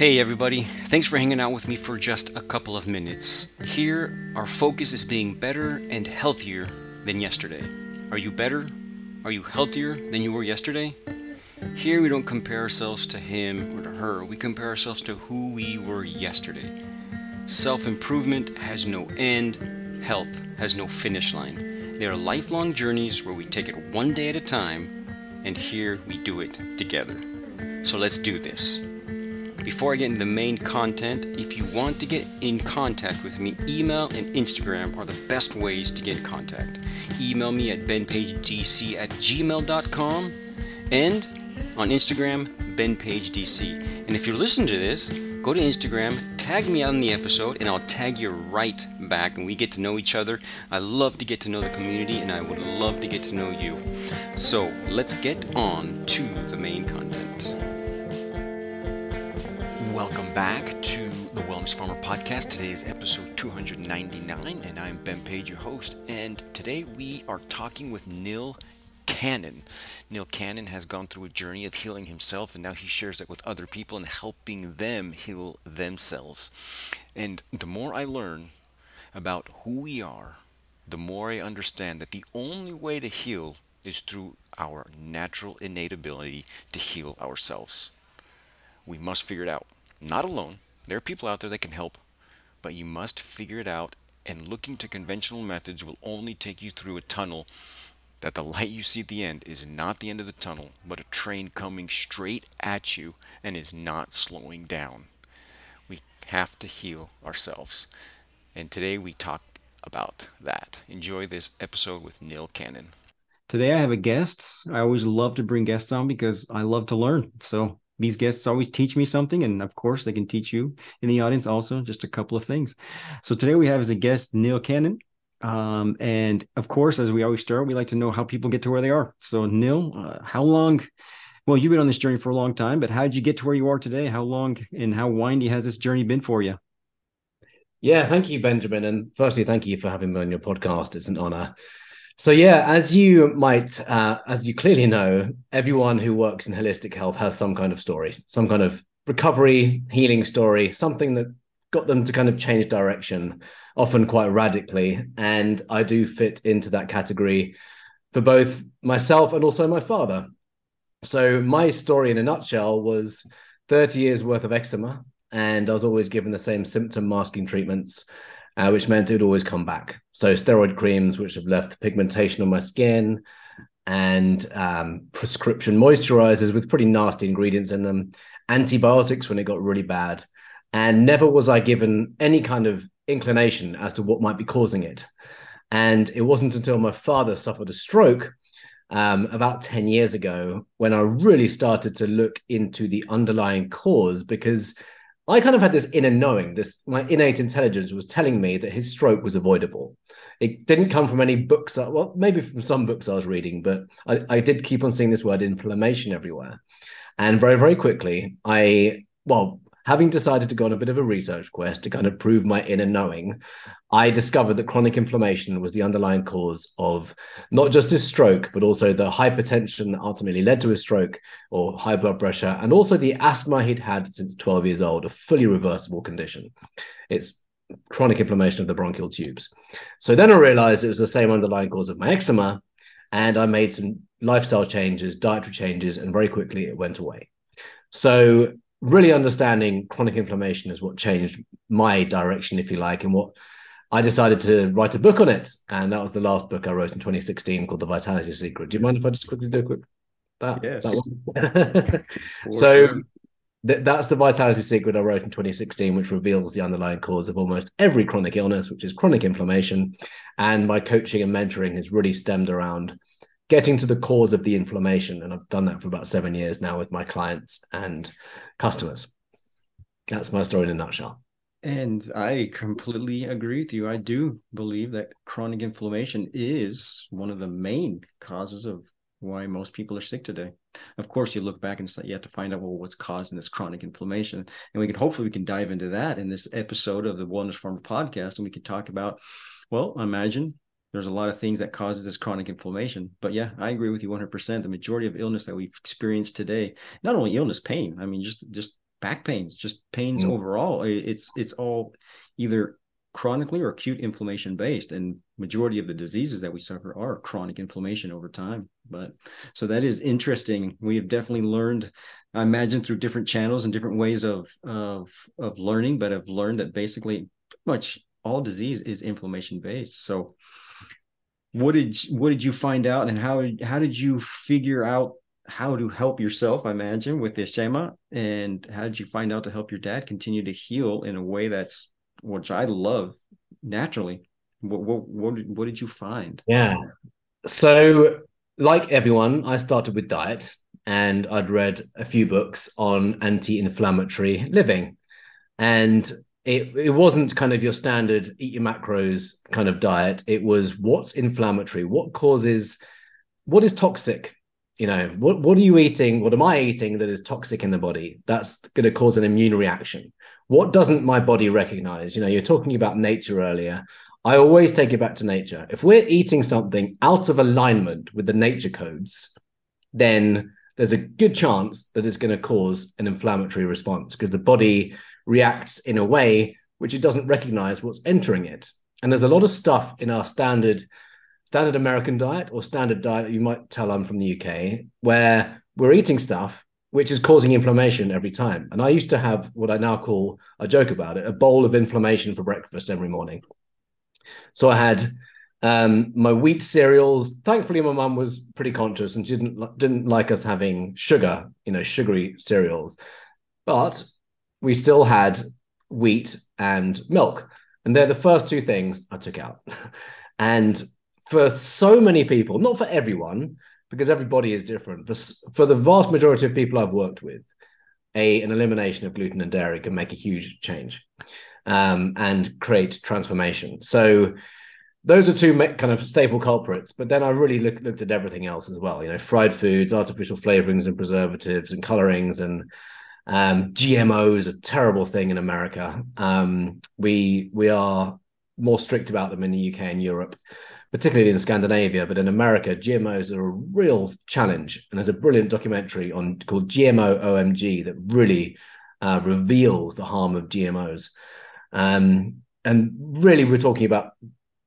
Hey, everybody. Thanks for hanging out with me for just a couple of minutes. Here, our focus is being better and healthier than yesterday. Are you better? Are you healthier than you were yesterday? Here, we don't compare ourselves to him or to her, we compare ourselves to who we were yesterday. Self improvement has no end, health has no finish line. They are lifelong journeys where we take it one day at a time, and here we do it together. So let's do this. Before I get into the main content, if you want to get in contact with me, email and Instagram are the best ways to get in contact. Email me at benpagedc at gmail.com and on Instagram, benpagedc. And if you're listening to this, go to Instagram, tag me on the episode, and I'll tag you right back, and we get to know each other. I love to get to know the community, and I would love to get to know you. So let's get on to the main content. Welcome back to the Wellness Farmer Podcast. Today is episode 299, and I'm Ben Page, your host. And today we are talking with Neil Cannon. Neil Cannon has gone through a journey of healing himself, and now he shares it with other people and helping them heal themselves. And the more I learn about who we are, the more I understand that the only way to heal is through our natural innate ability to heal ourselves. We must figure it out. Not alone. There are people out there that can help, but you must figure it out. And looking to conventional methods will only take you through a tunnel that the light you see at the end is not the end of the tunnel, but a train coming straight at you and is not slowing down. We have to heal ourselves. And today we talk about that. Enjoy this episode with Neil Cannon. Today I have a guest. I always love to bring guests on because I love to learn. So these guests always teach me something and of course they can teach you in the audience also just a couple of things. So today we have as a guest neil cannon. Um, and of course as we always start we like to know how people get to where they are. So neil uh, how long well you've been on this journey for a long time but how did you get to where you are today? How long and how windy has this journey been for you? Yeah thank you benjamin. And firstly thank you for having me on your podcast. It's an honor so yeah, as you might, uh, as you clearly know, everyone who works in holistic health has some kind of story, some kind of recovery, healing story, something that got them to kind of change direction, often quite radically. And I do fit into that category for both myself and also my father. So my story in a nutshell was 30 years worth of eczema, and I was always given the same symptom masking treatments uh, which meant it would always come back. So steroid creams, which have left pigmentation on my skin, and um, prescription moisturizers with pretty nasty ingredients in them, antibiotics when it got really bad, and never was I given any kind of inclination as to what might be causing it. And it wasn't until my father suffered a stroke um, about 10 years ago when I really started to look into the underlying cause because I kind of had this inner knowing, this my innate intelligence was telling me that his stroke was avoidable. It didn't come from any books, uh, well, maybe from some books I was reading, but I, I did keep on seeing this word inflammation everywhere. And very, very quickly, I, well, having decided to go on a bit of a research quest to kind of prove my inner knowing, I discovered that chronic inflammation was the underlying cause of not just his stroke, but also the hypertension that ultimately led to his stroke or high blood pressure, and also the asthma he'd had since 12 years old, a fully reversible condition. It's chronic inflammation of the bronchial tubes. So then I realized it was the same underlying cause of my eczema, and I made some lifestyle changes, dietary changes, and very quickly it went away. So really understanding chronic inflammation is what changed my direction, if you like, and what I decided to write a book on it. And that was the last book I wrote in 2016 called The Vitality Secret. Do you mind if I just quickly do a quick that? Yes. That so sure. th- that's The Vitality Secret I wrote in 2016, which reveals the underlying cause of almost every chronic illness, which is chronic inflammation. And my coaching and mentoring has really stemmed around getting to the cause of the inflammation. And I've done that for about seven years now with my clients and customers. That's my story in a nutshell. And I completely agree with you. I do believe that chronic inflammation is one of the main causes of why most people are sick today. Of course, you look back and you have to find out well what's causing this chronic inflammation, and we can hopefully we can dive into that in this episode of the Wellness Farmer podcast, and we can talk about. Well, imagine there's a lot of things that causes this chronic inflammation. But yeah i agree with you 100% the majority of illness that we've experienced today not only illness pain. I mean just just back pains, just pains mm. overall. It's it's all either chronically or acute inflammation based and majority of the diseases that we suffer are chronic inflammation over time. But so that is interesting. We have definitely learned i imagine through different channels and different ways of of of learning but i've learned that basically much all disease is inflammation based. So what did what did you find out and how how did you figure out how to help yourself, I imagine, with this eczema, and how did you find out to help your dad continue to heal in a way that's which I love naturally. What what what did, what did you find? Yeah, so like everyone, I started with diet, and I'd read a few books on anti-inflammatory living, and it it wasn't kind of your standard eat your macros kind of diet. It was what's inflammatory, what causes, what is toxic? You know what what are you eating? What am i eating that is toxic in the body that's going to cause an immune reaction? What doesn't my body recognize? You know you're talking about nature earlier. I always take it back to nature. If we're eating something out of alignment with the nature codes then there's a good chance that it's going to cause an inflammatory response because the body reacts in a way which it doesn't recognize what's entering it and there's a lot of stuff in our standard standard American diet or standard diet, you might tell I'm from the UK, where we're eating stuff which is causing inflammation every time. And I used to have what I now call, I joke about it, a bowl of inflammation for breakfast every morning. So I had um, my wheat cereals. Thankfully, my mum was pretty conscious and she didn't didn't like us having sugar, you know, sugary cereals. But we still had wheat and milk, and they're the first two things I took out. and for so many people, not for everyone, because everybody is different. For, for the vast majority of people I've worked with, a an elimination of gluten and dairy can make a huge change um, and create transformation. So those are two kind of staple culprits. But then I really look, looked at everything else as well. You know, fried foods, artificial flavorings and preservatives and colorings and um, GMOs, are a terrible thing in America. Um, we we are more strict about them in the UK and Europe particularly in Scandinavia, but in America, GMOs are a real challenge. And there's a brilliant documentary on called GMO OMG that really uh, reveals the harm of GMOs. Um, and really, we're talking about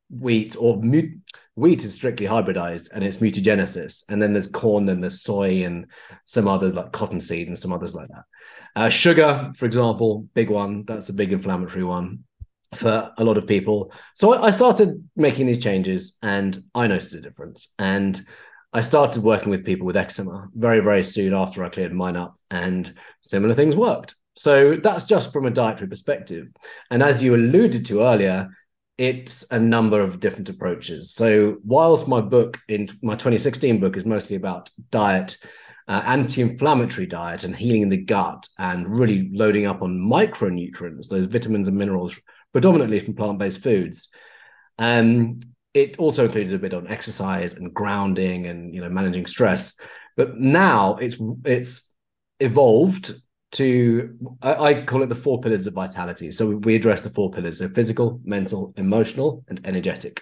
wheat or mu- wheat is strictly hybridized and it's mutagenesis. And then there's corn, and there's soy, and some other like cottonseed and some others like that. Uh, sugar, for example, big one. That's a big inflammatory one for a lot of people. So I started making these changes and I noticed a difference. And I started working with people with eczema very, very soon after I cleared mine up, and similar things worked. So that's just from a dietary perspective. And as you alluded to earlier, it's a number of different approaches. So whilst my book in my 2016 book is mostly about diet, uh, anti-inflammatory diet and healing the gut and really loading up on micronutrients, those vitamins and minerals predominantly from plant-based foods. Um, it also included a bit on exercise and grounding and you know managing stress. But now it's it's evolved to I, I, call it the four pillars of vitality. So we address the four pillars: so physical, mental, emotional, and energetic.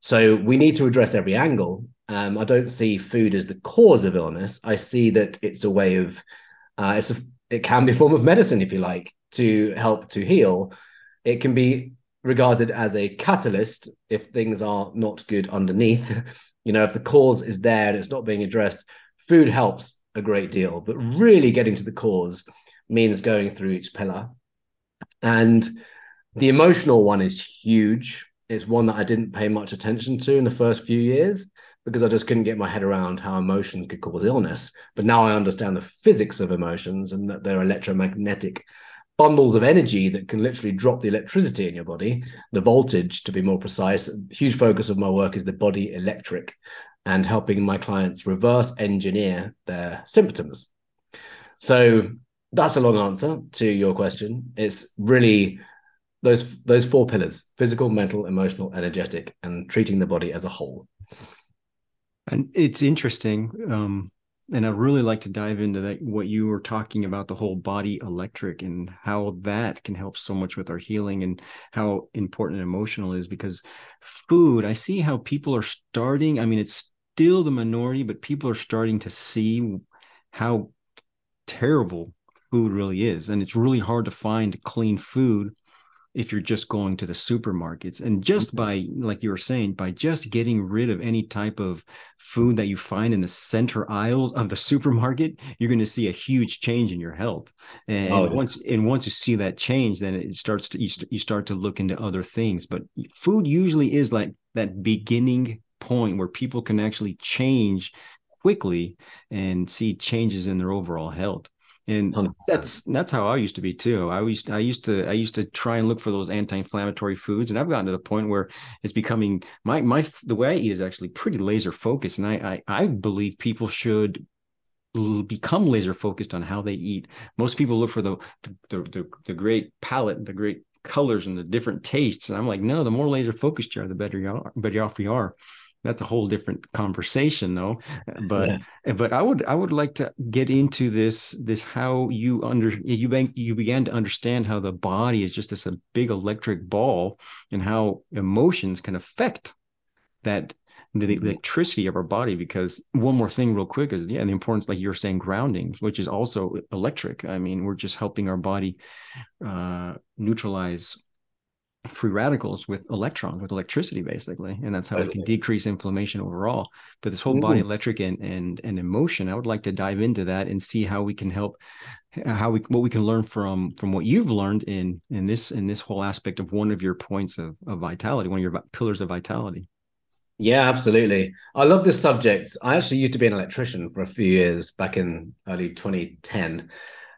So we need to address every angle. Um, I don't see food as the cause of illness. I see that it's a way of uh, it's a it can be a form of medicine if you like to help to heal it can be regarded as a catalyst if things are not good underneath. you know, if the cause is there and it's not being addressed, food helps a great deal. But really getting to the cause means going through each pillar. And the emotional one is huge. It's one that I didn't pay much attention to in the first few years because I just couldn't get my head around how emotion could cause illness. But now I understand the physics of emotions and that they're electromagnetic bundles of energy that can literally drop the electricity in your body, the voltage to be more precise. A huge focus of my work is the body electric and helping my clients reverse engineer their symptoms. So that's a long answer to your question. It's really those those four pillars: physical, mental, emotional, energetic, and treating the body as a whole. And it's interesting. Um, and I'd really like to dive into that what you were talking about the whole body electric and how that can help so much with our healing and how important emotional is because food I see how people are starting I mean it's still the minority but people are starting to see how terrible food really is. And it's really hard to find clean food if you're just going to the supermarkets and just mm-hmm. by like you were saying by just getting rid of any type of food that you find in the center aisles of the supermarket you're going to see a huge change in your health and oh, yeah. once and once you see that change then it starts to you, st- you start to look into other things but food usually is like that beginning point where people can actually change quickly and see changes in their overall health and 100%. that's that's how I used to be too. I used I used to I used to try and look for those anti-inflammatory foods, and I've gotten to the point where it's becoming my my the way I eat is actually pretty laser focused, and I I, I believe people should become laser focused on how they eat. Most people look for the the, the the great palette, the great colors, and the different tastes, and I'm like, no, the more laser focused you are, the better you are, better off you are that's a whole different conversation though but yeah. but i would i would like to get into this this how you under you you began to understand how the body is just this a big electric ball and how emotions can affect that the mm-hmm. electricity of our body because one more thing real quick is yeah the importance like you're saying grounding which is also electric i mean we're just helping our body uh neutralize free radicals with electrons with electricity basically and that's how okay. we can decrease inflammation overall. But this whole Ooh. body electric and and and emotion i would like to dive into that and see how we can help how we what we can learn from from what you've learned in in this in this whole aspect of one of your points of, of vitality one of your pillars of vitality. Yeah absolutely. I love this subject. I actually used to be an electrician for a few years back in early 2010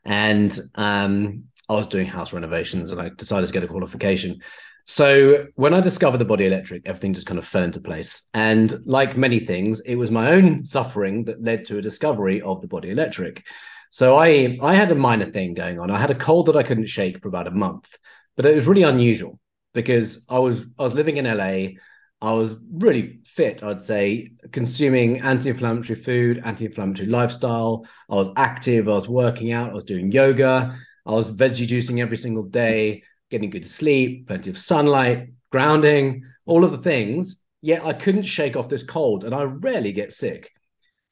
and um I was doing house renovations and I decided to get a qualification. So when I discovered the body electric, everything just kind of fell into place. And like many things, it was my own suffering that led to a discovery of the body electric. So I I had a minor thing going on. I had a cold that I couldn't shake for about a month, but it was really unusual because I was I was living in LA. I was really fit, I'd say, consuming anti-inflammatory food, anti-inflammatory lifestyle. I was active, I was working out, I was doing yoga. I was veggie juicing every single day, getting good sleep, plenty of sunlight, grounding, all of the things. Yet I couldn't shake off this cold, and I rarely get sick.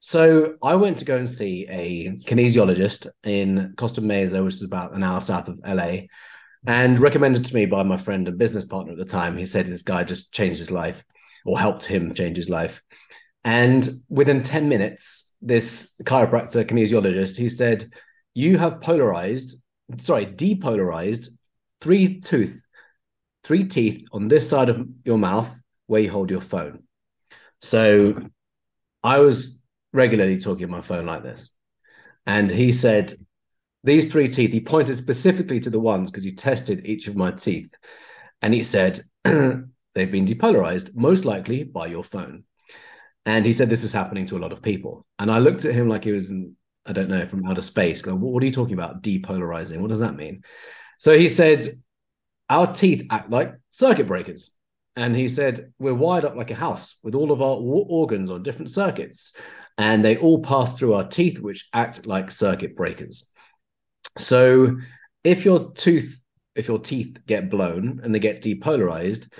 So I went to go and see a kinesiologist in Costa Mesa, which is about an hour south of LA, and recommended to me by my friend and business partner at the time. He said this guy just changed his life or helped him change his life. And within 10 minutes, this chiropractor kinesiologist, he said, You have polarized sorry, depolarized three tooth, three teeth on this side of your mouth where you hold your phone. So I was regularly talking on my phone like this. And he said, These three teeth, he pointed specifically to the ones because he tested each of my teeth. And he said, They've been depolarized, most likely by your phone. And he said, This is happening to a lot of people. And I looked at him like he was an I don't know, from outer space. What are you talking about? Depolarizing. What does that mean? So he said, our teeth act like circuit breakers. And he said, we're wired up like a house with all of our organs on different circuits. And they all pass through our teeth, which act like circuit breakers. So if your tooth, if your teeth get blown and they get depolarized,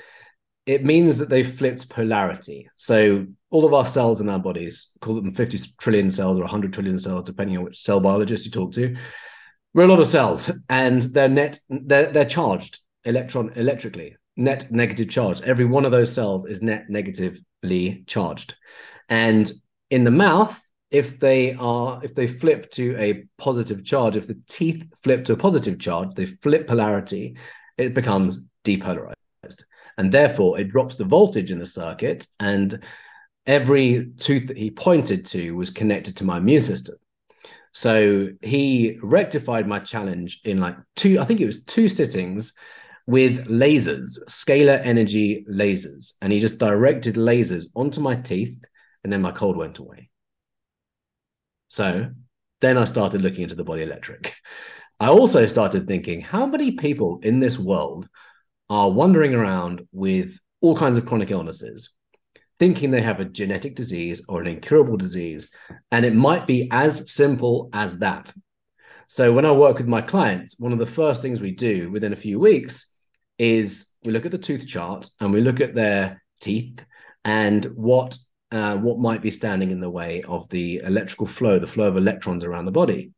it means that they've flipped polarity. So all of our cells in our bodies, call them 50 trillion cells or 100 trillion cells, depending on which cell biologist you talk to. We're a lot of cells, and they're net they're they're charged electron electrically, net negative charge. Every one of those cells is net negatively charged, and in the mouth, if they are if they flip to a positive charge, if the teeth flip to a positive charge, they flip polarity, it becomes depolarized, and therefore it drops the voltage in the circuit and every tooth that he pointed to was connected to my immune system. So he rectified my challenge in like two, I think it was two sittings with lasers, scalar energy lasers. And he just directed lasers onto my teeth, and then my cold went away. So then I started looking into the body electric. I also started thinking how many people in this world are wandering around with all kinds of chronic illnesses thinking they have a genetic disease or an incurable disease. And it might be as simple as that. So when I work with my clients, one of the first things we do within a few weeks is we look at the tooth chart and we look at their teeth and what uh, what might be standing in the way of the electrical flow, the flow of electrons around the body.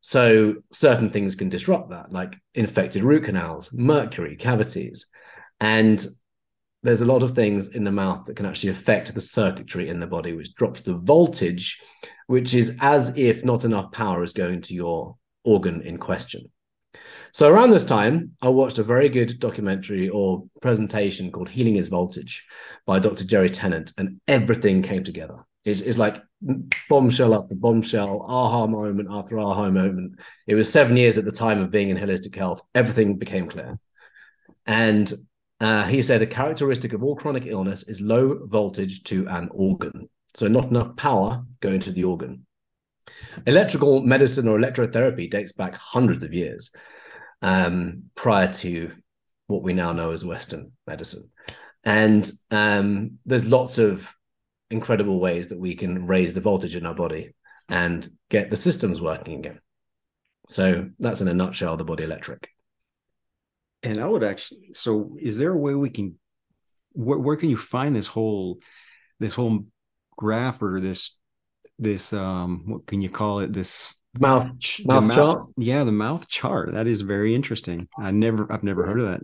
So certain things can disrupt that, like infected root canals, mercury, cavities. And there's a lot of things in the mouth that can actually affect the circuitry in the body, which drops the voltage, which is as if not enough power is going to your organ in question. So around this time, I watched a very good documentary or presentation called Healing is Voltage by Dr. Jerry Tennant, and everything came together. It's, it's like bombshell after bombshell, aha moment after aha moment. It was seven years at the time of being in holistic health. Everything became clear. And uh, he said a characteristic of all chronic illness is low voltage to an organ. So, not enough power going to the organ. Electrical medicine or electrotherapy dates back hundreds of years um, prior to what we now know as Western medicine. And um, there's lots of incredible ways that we can raise the voltage in our body and get the systems working again. So that's in a nutshell the body electric. And I would actually. So, is there a way we can? Where, where can you find this whole, this whole graph or this, this um, what can you call it? This mouth mouth mouth, chart. Yeah, the mouth chart. That is very interesting. I never, I've never heard of that.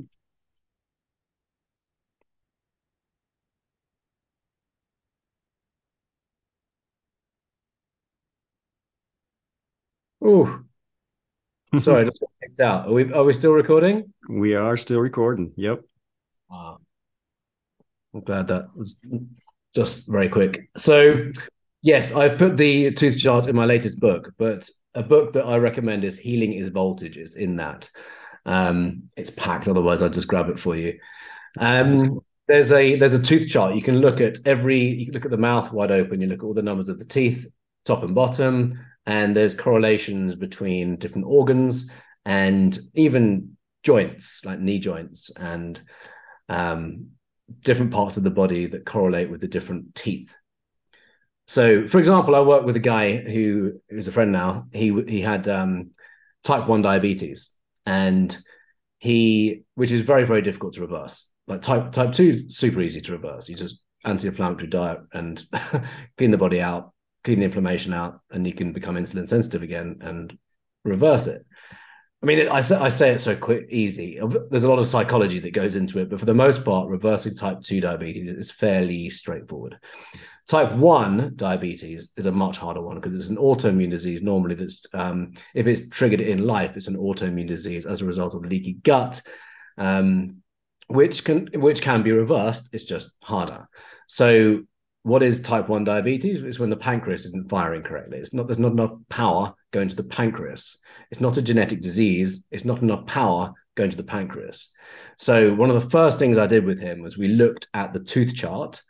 Oh, sorry, I just got kicked out. Are we are we still recording? We are still recording. Yep. Wow. I'm glad that was just very quick. So, yes, I've put the tooth chart in my latest book, but a book that I recommend is Healing is Voltage. It's in that. Um, it's packed, otherwise I'll just grab it for you. Um, there's a there's a tooth chart. You can look at every you can look at the mouth wide open, you look at all the numbers of the teeth, top and bottom, and there's correlations between different organs and even joints like knee joints and um, different parts of the body that correlate with the different teeth. So for example i work with a guy who is a friend now. He he had um, type 1 diabetes and he which is very very difficult to reverse. Like type type 2 is super easy to reverse. You just anti-inflammatory diet and clean the body out clean the inflammation out and you can become insulin sensitive again and reverse it. I mean, I say, I say it so quick, easy. There's a lot of psychology that goes into it, but for the most part, reversing type 2 diabetes is fairly straightforward. Type 1 diabetes is a much harder one because it's an autoimmune disease. Normally, that's um, if it's triggered in life, it's an autoimmune disease as a result of leaky gut, um, which can which can be reversed. It's just harder. So what is type 1 diabetes? It's when the pancreas isn't firing correctly. It's not there's not enough power going to the pancreas. It's not a genetic disease. It's not enough power going to the pancreas. So one of the first things I did with him was we looked at the tooth chart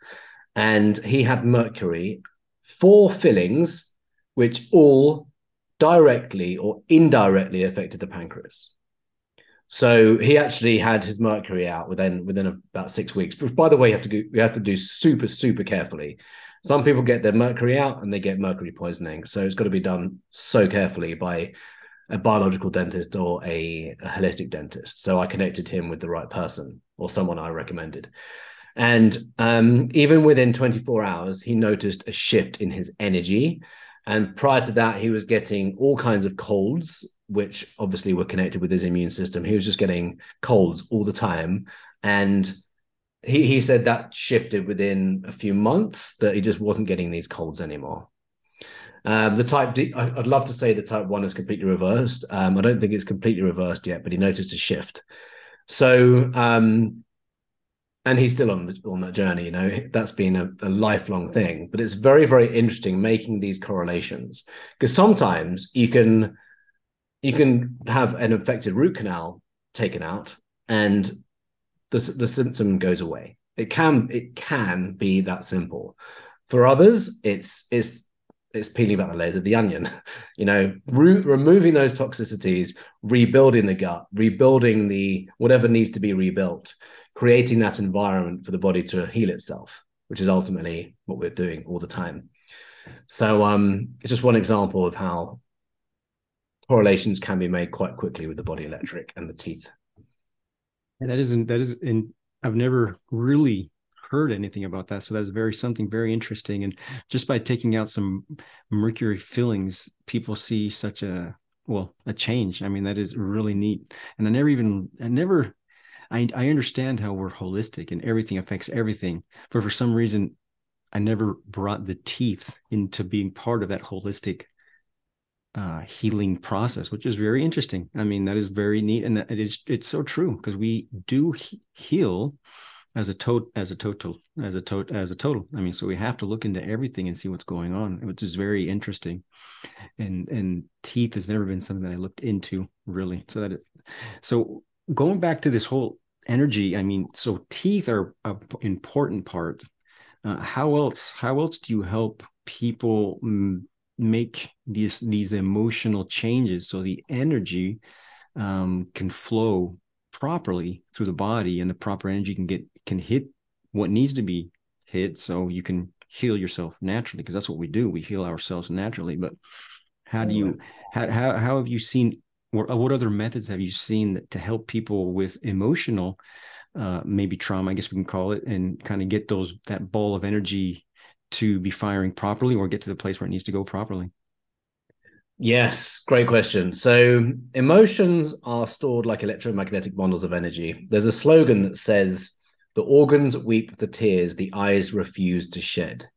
and he had mercury, four fillings, which all directly or indirectly affected the pancreas. So he actually had his mercury out within within about six weeks. But by the way, you have to go, you have to do super super carefully. Some people get their mercury out and they get mercury poisoning. So it's got to be done so carefully by a biological dentist or a, a holistic dentist. So I connected him with the right person or someone I recommended. And um, even within 24 hours, he noticed a shift in his energy. And prior to that, he was getting all kinds of colds which obviously were connected with his immune system. He was just getting colds all the time. And he, he said that shifted within a few months that he just wasn't getting these colds anymore. Um, the type D, I'd love to say the type one is completely reversed. Um, I don't think it's completely reversed yet, but he noticed a shift. So, um, and he's still on the, on that journey. You know, that's been a, a lifelong thing. But it's very, very interesting making these correlations because sometimes you can you can have an infected root canal taken out and the, the symptom goes away. It can it can be that simple. For others it's it's it's peeling back the layers of the onion. You know re- removing those toxicities rebuilding the gut rebuilding the whatever needs to be rebuilt creating that environment for the body to heal itself which is ultimately what we're doing all the time. So um it's just one example of how correlations can be made quite quickly with the body electric and the teeth. And that isn't that is and I've never really heard anything about that. So that is very something very interesting. And just by taking out some mercury fillings, people see such a well a change i mean that is really neat and i never even i never i i understand how we're holistic and everything affects everything but for some reason i never brought the teeth into being part of that holistic uh, healing process, which is very interesting. I mean, that is very neat, and that it is it's so true because we do he- heal as a total as a total as a total as a total. I mean so we have to look into everything and see what's going on which is very interesting. And and teeth has never been something that i looked into really. So that it, so going back to this whole energy i mean so teeth are an important part. Uh, how else how else do you help people m- make these these emotional changes so the energy um, can flow properly through the body and the proper energy can get can hit what needs to be hit. So you can heal yourself naturally because that's what we do. We heal ourselves naturally. But how do you how, how, how have you seen or what other methods have you seen that, to help people with emotional uh, maybe trauma i guess we can call it and kind of get those that ball of energy to be firing properly or get to the place where it needs to go properly Yes, great question. So, emotions are stored like electromagnetic bundles of energy. There's a slogan that says, The organs weep the tears the eyes refuse to shed.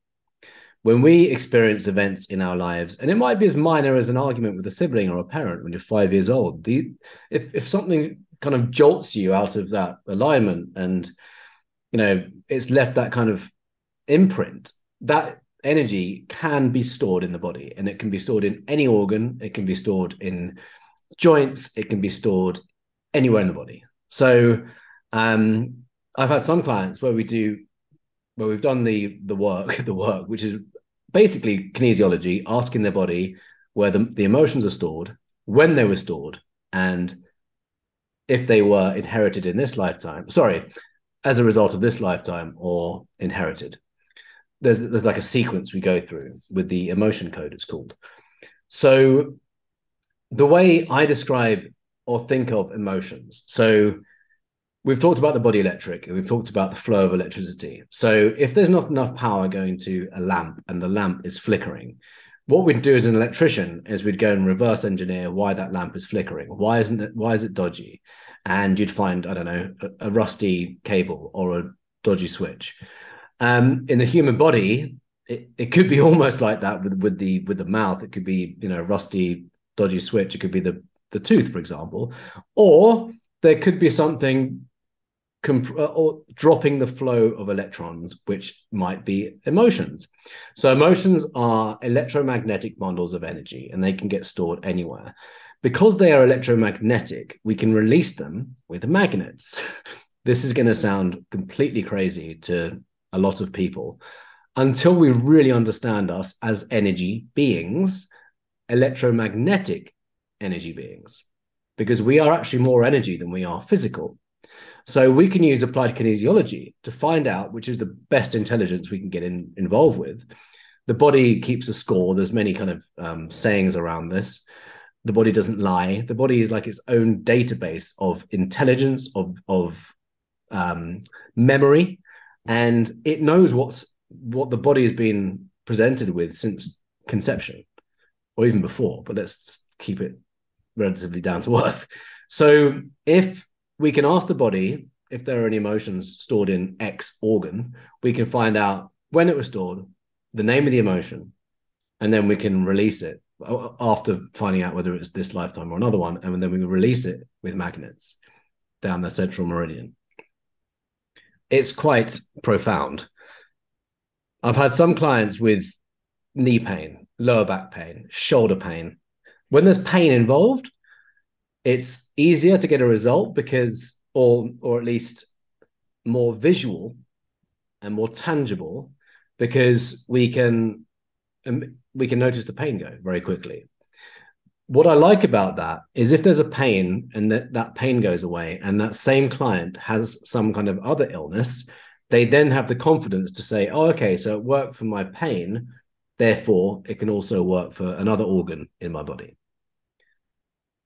When we experience events in our lives, and it might be as minor as an argument with a sibling or a parent when you're five years old, the, if, if something kind of jolts you out of that alignment and you know it's left that kind of imprint that energy can be stored in the body and it can be stored in any organ it can be stored in joints it can be stored anywhere in the body. So um, i've had some clients where we do where we've done the the work the work which is basically kinesiology asking their body where the, the emotions are stored when they were stored and if they were inherited in this lifetime sorry as a result of this lifetime or inherited there's there's like a sequence we go through with the emotion code it's called. So the way i describe or think of emotions so we've talked about the body electric and we've talked about the flow of electricity. So if there's not enough power going to a lamp and the lamp is flickering what we'd do as an electrician is we'd go and reverse engineer why that lamp is flickering. Why isn't it why is it dodgy? And you'd find i don't know a, a rusty cable or a dodgy switch um, in the human body, it, it could be almost like that with, with the with the mouth. It could be you know rusty, dodgy switch. It could be the the tooth, for example, or there could be something comp- uh, or dropping the flow of electrons, which might be emotions. So emotions are electromagnetic bundles of energy, and they can get stored anywhere. Because they are electromagnetic, we can release them with magnets. This is going to sound completely crazy to a lot of people until we really understand us as energy beings, electromagnetic energy beings, because we are actually more energy than we are physical. So we can use applied kinesiology to find out which is the best intelligence we can get in, involved with. The body keeps a score. There's many kind of um, sayings around this. The body doesn't lie. The body is like its own database of intelligence, of of um, memory, and it knows what's what the body has been presented with since conception or even before but let's keep it relatively down to earth. So if we can ask the body if there are any emotions stored in x organ we can find out when it was stored the name of the emotion and then we can release it after finding out whether it's this lifetime or another one and then we release it with magnets down the central meridian it's quite profound. I've had some clients with knee pain, lower back pain, shoulder pain. When there's pain involved, it's easier to get a result because, or or at least more visual and more tangible, because we can um, we can notice the pain go very quickly what I like about that is if there's a pain and that, that pain goes away and that same client has some kind of other illness, they then have the confidence to say, oh, okay, so it worked for my pain. Therefore, it can also work for another organ in my body.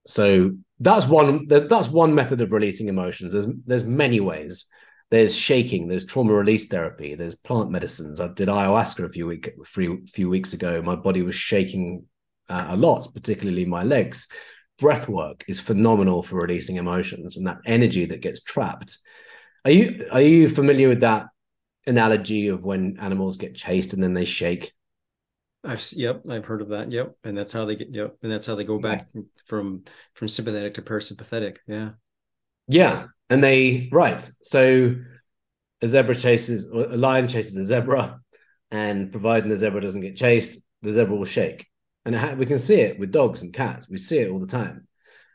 So that's one that's one method of releasing emotions. There's there's many ways. There's shaking, there's trauma release therapy, there's plant medicines. I did ayahuasca a few week few, few weeks ago. My body was shaking uh, a lot, particularly my legs, breath work is phenomenal for releasing emotions and that energy that gets trapped. Are you are you familiar with that analogy of when animals get chased and then they shake? I've yep, I've heard of that. Yep, and that's how they get. Yep, and that's how they go back yeah. from from sympathetic to parasympathetic. Yeah, yeah, and they right. So a zebra chases a lion chases a zebra, and providing the zebra doesn't get chased, the zebra will shake. And ha- we can see it with dogs and cats. We see it all the time.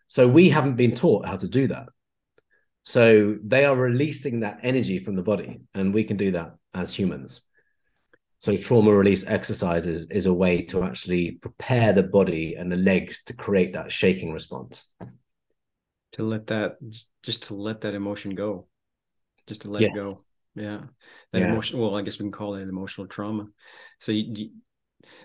So we haven't been taught how to do that. So they are releasing that energy from the body, and we can do that as humans. So trauma release exercises is a way to actually prepare the body and the legs to create that shaking response. To let that just to let that emotion go. Just to let yes. it go. Yeah. That yeah. emotion well, I guess we can call it an emotional trauma. So you,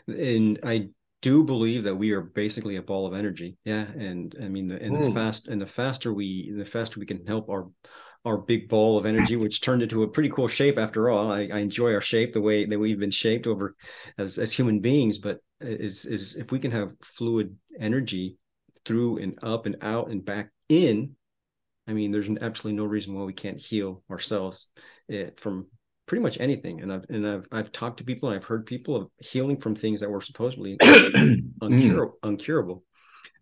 you and I do believe that we are basically a ball of energy. Yeah. And I mean the and the fast and the faster we the faster we can help our our big ball of energy, which turned into a pretty cool shape after all. I, I enjoy our shape, the way that we've been shaped over as as human beings. But is is if we can have fluid energy through and up and out and back in, I mean, there's absolutely no reason why we can't heal ourselves eh, from pretty much anything. And I've and I've I've talked to people and I've heard people of healing from things that were supposedly mm. uncurable, uncurable.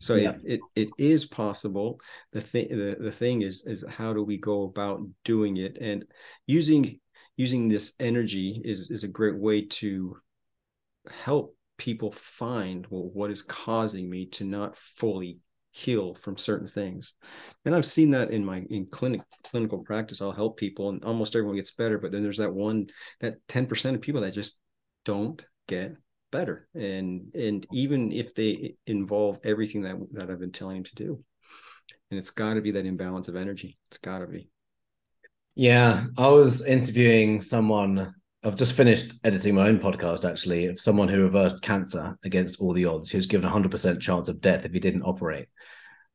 So yeah. it, it it is possible. The thing the, the thing is is how do we go about doing it and using using this energy is is a great way to help people find well what is causing me to not fully heal from certain things. And i've seen that in my in clinic clinical practice. I'll help people and almost everyone gets better but then there's that one that 10% of people that just don't get better. And and even if they involve everything that that I've been telling them to do. And it's got to be that imbalance of energy. It's got to be. Yeah I was interviewing someone I've just finished editing my own podcast actually of someone who reversed cancer against all the odds. He was given a 100% chance of death if he didn't operate.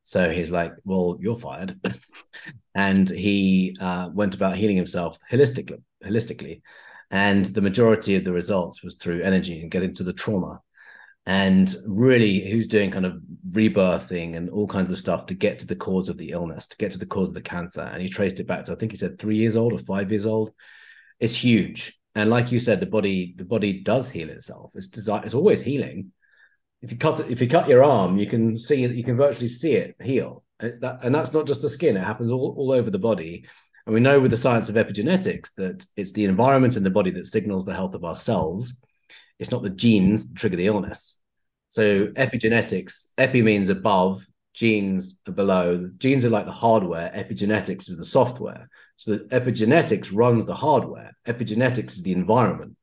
So he's like well you're fired. And he uh, went about healing himself holistically holistically. And the majority of the results was through energy and getting to the trauma. And really who's doing kind of rebirthing and all kinds of stuff to get to the cause of the illness to get to the cause of the cancer. And he traced it back to i think he said three years old or five years old. It's huge and like you said the body the body does heal itself it's designed it's always healing if you cut if you cut your arm you can see you can virtually see it heal and, that, and that's not just the skin it happens all, all over the body and we know with the science of epigenetics that it's the environment in the body that signals the health of our cells. It's not the genes that trigger the illness. So epigenetics, epi means above, genes are below. Genes are like the hardware, epigenetics is the software. So the epigenetics runs the hardware. Epigenetics is the environment.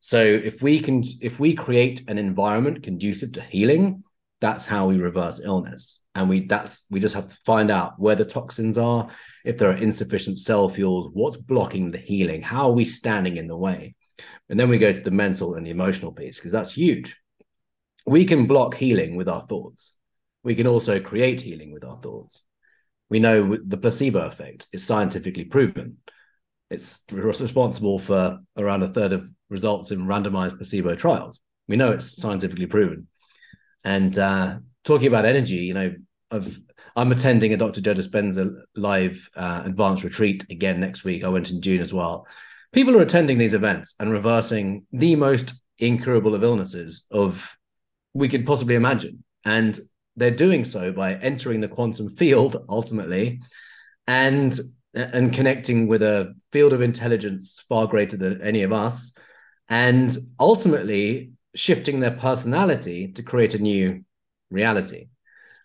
So if we can if we create an environment conducive to healing, that's how we reverse illness. And we that's we just have to find out where the toxins are if there are insufficient cell fuels what's blocking the healing how are we standing in the way? And then we go to the mental and the emotional piece because that's huge. We can block healing with our thoughts. We can also create healing with our thoughts we know the placebo effect is scientifically proven it's responsible for around a third of results in randomized placebo trials we know it's scientifically proven and uh, talking about energy, you know, I've, I'm attending a Dr. Joe Dispenza live uh, advanced retreat again next week. I went in June as well. People are attending these events and reversing the most incurable of illnesses of we could possibly imagine. And they're doing so by entering the quantum field ultimately and and connecting with a field of intelligence far greater than any of us and ultimately shifting their personality to create a new reality.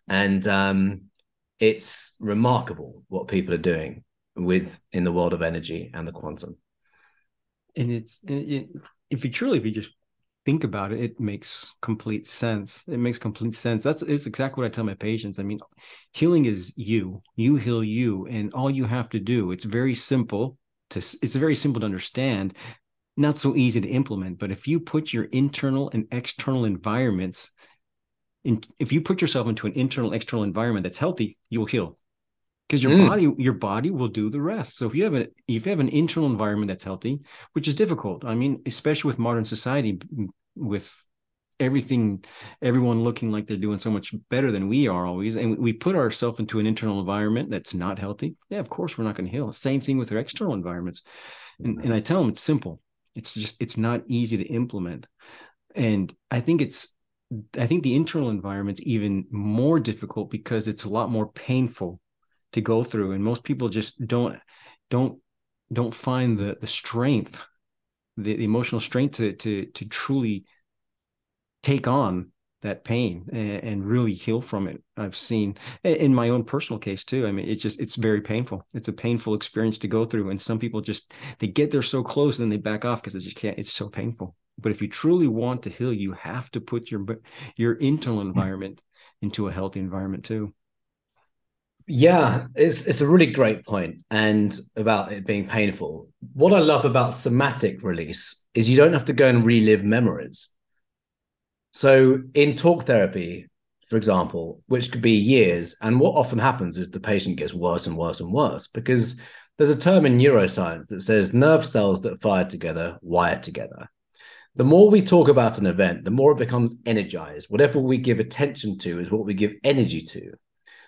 And um, it's remarkable what people are doing with in the world of energy and the quantum. And it's it, if you truly, if you just think about it, it makes complete sense. It makes complete sense. That's it's exactly what I tell my patients. I mean, healing is you. You heal you, and all you have to do. It's very simple to. It's very simple to understand not so easy to implement. But if you put your internal and external environments in, if you put yourself into an internal external environment that's healthy, you will heal because your mm. body your body will do the rest. So if you have a if you have an internal environment that's healthy, which is difficult, I mean, especially with modern society, with everything everyone looking like they're doing so much better than we are always and we put ourselves into an internal environment that's not healthy yeah of course we're not going to heal same thing with our external environments and, and i tell them it's simple it's just it's not easy to implement and i think it's i think the internal environment's even more difficult because it's a lot more painful to go through and most people just don't don't don't find the the strength the, the emotional strength to to to truly take on that pain and, and, really heal from it. I've seen in my own personal case too i mean it's just it's very painful. It's a painful experience to go through and some people just they get there so close and then they back off because they just can't it's so painful. But if you truly want to heal you have to put your your internal hmm. environment into a healthy environment too yeah, it's it's a really great point, and about it being painful. What I love about somatic release is you don't have to go and relive memories. So in talk therapy, for example, which could be years, and what often happens is the patient gets worse and worse and worse because there's a term in neuroscience that says nerve cells that fire together wire together. The more we talk about an event, the more it becomes energized. Whatever we give attention to is what we give energy to.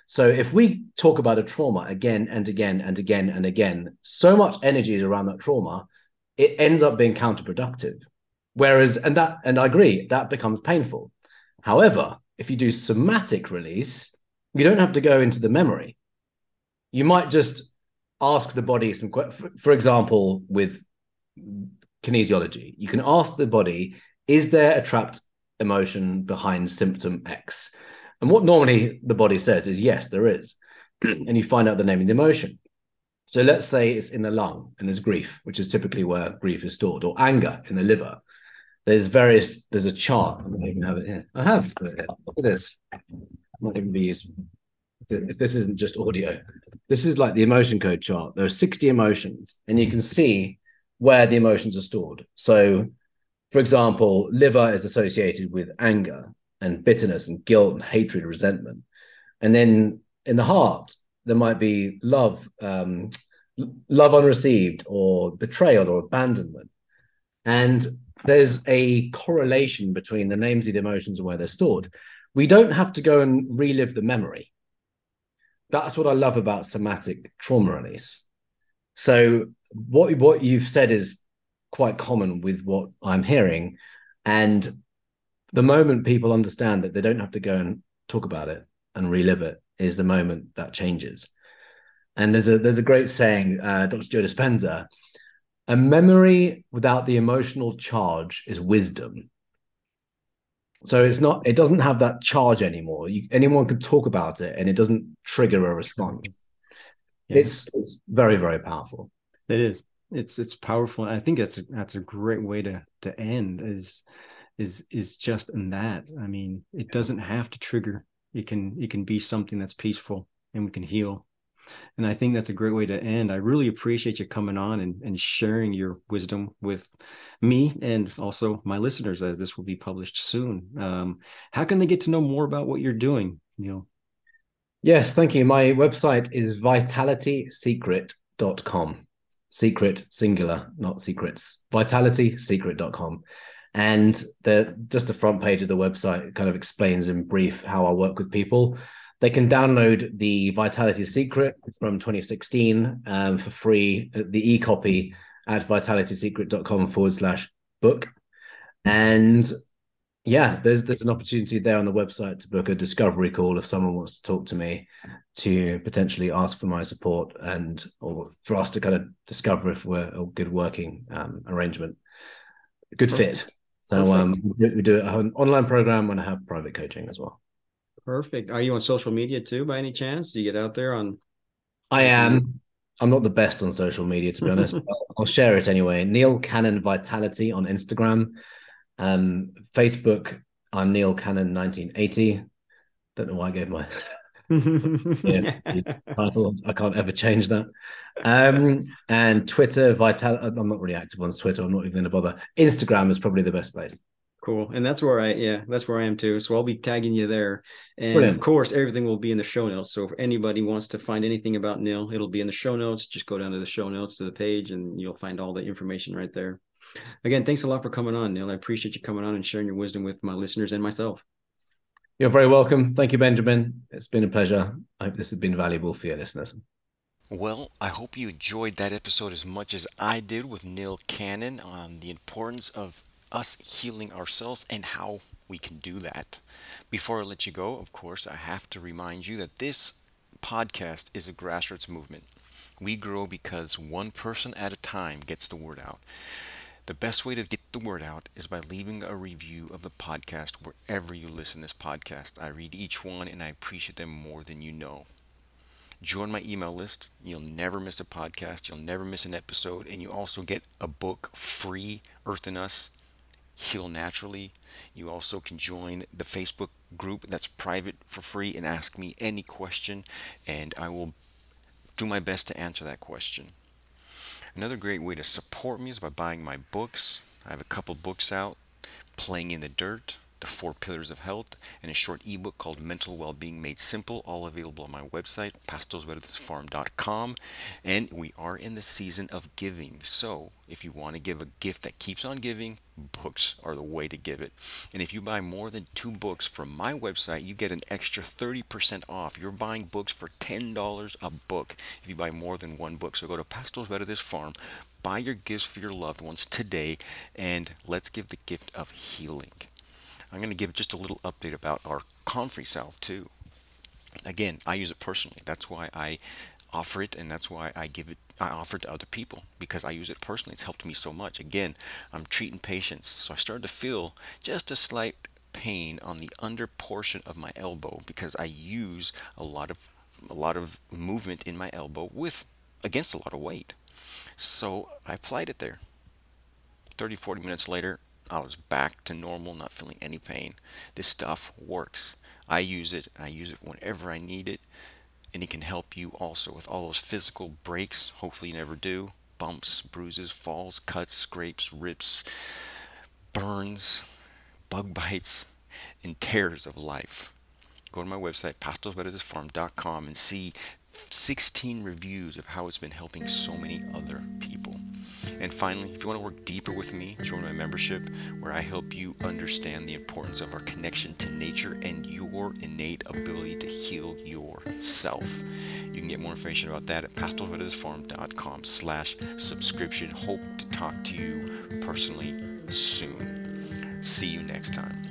So if we talk about a trauma again and again and again and again, so much energy is around that trauma, it ends up being counterproductive. Whereas, and that, and I agree, that becomes painful. However, if you do somatic release, you don't have to go into the memory. You might just ask the body some, questions. for example, with kinesiology, you can ask the body, is there a trapped emotion behind symptom X? And what normally the body says is, yes, there is. and you find out the name of the emotion. So let's say it's in the lung and there's grief, which is typically where grief is stored, or anger in the liver. There's various, there's a chart. I don't even have it here. I have. Look at this. Might even be used if this isn't just audio. This is like the emotion code chart. There are 60 emotions, and you can see where the emotions are stored. So, for example, liver is associated with anger, and bitterness and guilt and hatred, resentment. And then in the heart, there might be love, um, love unreceived, or betrayal or abandonment. And there's a correlation between the names of the emotions and where they're stored. We don't have to go and relive the memory. That's what I love about somatic trauma release. So what what you've said is quite common with what I'm hearing, and the moment people understand that they don't have to go and talk about it and relive it is the moment that changes. And there's a there's a great saying, uh, Dr. Joe Dispenza, a memory without the emotional charge is wisdom. So it's not, it doesn't have that charge anymore. You, anyone can talk about it and it doesn't trigger a response. It's it's very, very powerful. It is. It's it's powerful. I think that's a that's a great way to to end is is is just in that. I mean, it doesn't have to trigger. It can it can be something that's peaceful and we can heal. And I think that's a great way to end. I really appreciate you coming on and, and sharing your wisdom with me and also my listeners as this will be published soon. Um, how can they get to know more about what you're doing, Neil? Yes, thank you. My website is vitalitysecret.com. Secret singular, not secrets. Vitalitysecret.com. And the just the front page of the website kind of explains in brief how I work with people. They can download the Vitality Secret from 2016 um, for free, the e copy at vitalitysecret.com forward slash book. And yeah, there's there's an opportunity there on the website to book a discovery call if someone wants to talk to me to potentially ask for my support and or for us to kind of discover if we're a good working um, arrangement, good fit. So um, we do an online program and I have private coaching as well. Perfect. Are you on social media too, by any chance? Do you get out there on? I am. I'm not the best on social media, to be honest. I'll share it anyway. Neil Cannon Vitality on Instagram, um, Facebook. I'm Neil Cannon 1980. Don't know why I gave my yeah, title. I can't ever change that. Um, and Twitter, Vital. I'm not really active on Twitter. I'm not even going to bother. Instagram is probably the best place. Cool. And that's where I, yeah, that's where I am too. So I'll be tagging you there. And Brilliant. of course, everything will be in the show notes. So if anybody wants to find anything about Neil, it'll be in the show notes. Just go down to the show notes to the page and you'll find all the information right there. Again, thanks a lot for coming on, Neil. I appreciate you coming on and sharing your wisdom with my listeners and myself. You're very welcome. Thank you, Benjamin. It's been a pleasure. I hope this has been valuable for your listeners. Well, I hope you enjoyed that episode as much as I did with Neil Cannon on the importance of us healing ourselves and how we can do that. Before I let you go, of course, I have to remind you that this podcast is a grassroots movement. We grow because one person at a time gets the word out. The best way to get the word out is by leaving a review of the podcast wherever you listen to this podcast. I read each one and I appreciate them more than you know. Join my email list. You'll never miss a podcast. You'll never miss an episode. And you also get a book free, Earth and Us, Heal Naturally. You also can join the Facebook group that's private for free and ask me any question, and I will do my best to answer that question. Another great way to support me is by buying my books. I have a couple books out Playing in the Dirt, the Four Pillars of Health, and a short ebook called Mental Wellbeing Made Simple, all available on my website, pastosverdesfarm.com. And we are in the season of giving. So if you want to give a gift that keeps on giving, books are the way to give it. And if you buy more than two books from my website, you get an extra 30% off. You're buying books for $10 a book if you buy more than one book. So go to Pastos buy your gifts for your loved ones today, and let's give the gift of healing. I'm going to give just a little update about our comfrey salve too. Again, I use it personally. That's why I offer it, and that's why I give it. I offer it to other people because I use it personally. It's helped me so much. Again, I'm treating patients, so I started to feel just a slight pain on the under portion of my elbow because I use a lot of a lot of movement in my elbow with against a lot of weight. So I applied it there. 30 40 minutes later, I was back to normal, not feeling any pain. This stuff works. I use it. I use it whenever I need it. And it can help you also with all those physical breaks. Hopefully, you never do. Bumps, bruises, falls, cuts, scrapes, rips, burns, bug bites, and tears of life. Go to my website, pastosverdesfarm.com, and see 16 reviews of how it's been helping so many other people. And finally, if you want to work deeper with me, join my membership where I help you understand the importance of our connection to nature and your innate ability to heal yourself. You can get more information about that at pastosverdesfarm.com slash subscription. Hope to talk to you personally soon. See you next time.